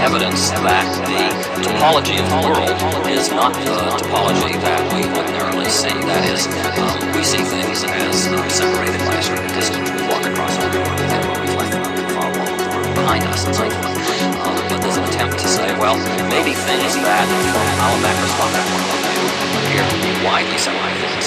evidence that the topology of the world is not the topology that we ordinarily see. That is, um, we see things as um, separated by a certain distance. We walk across a river and we reflect on the far wall behind us and so forth. Um, but there's an attempt to say, well, maybe things that from our macroscopic point of view appear to be widely separated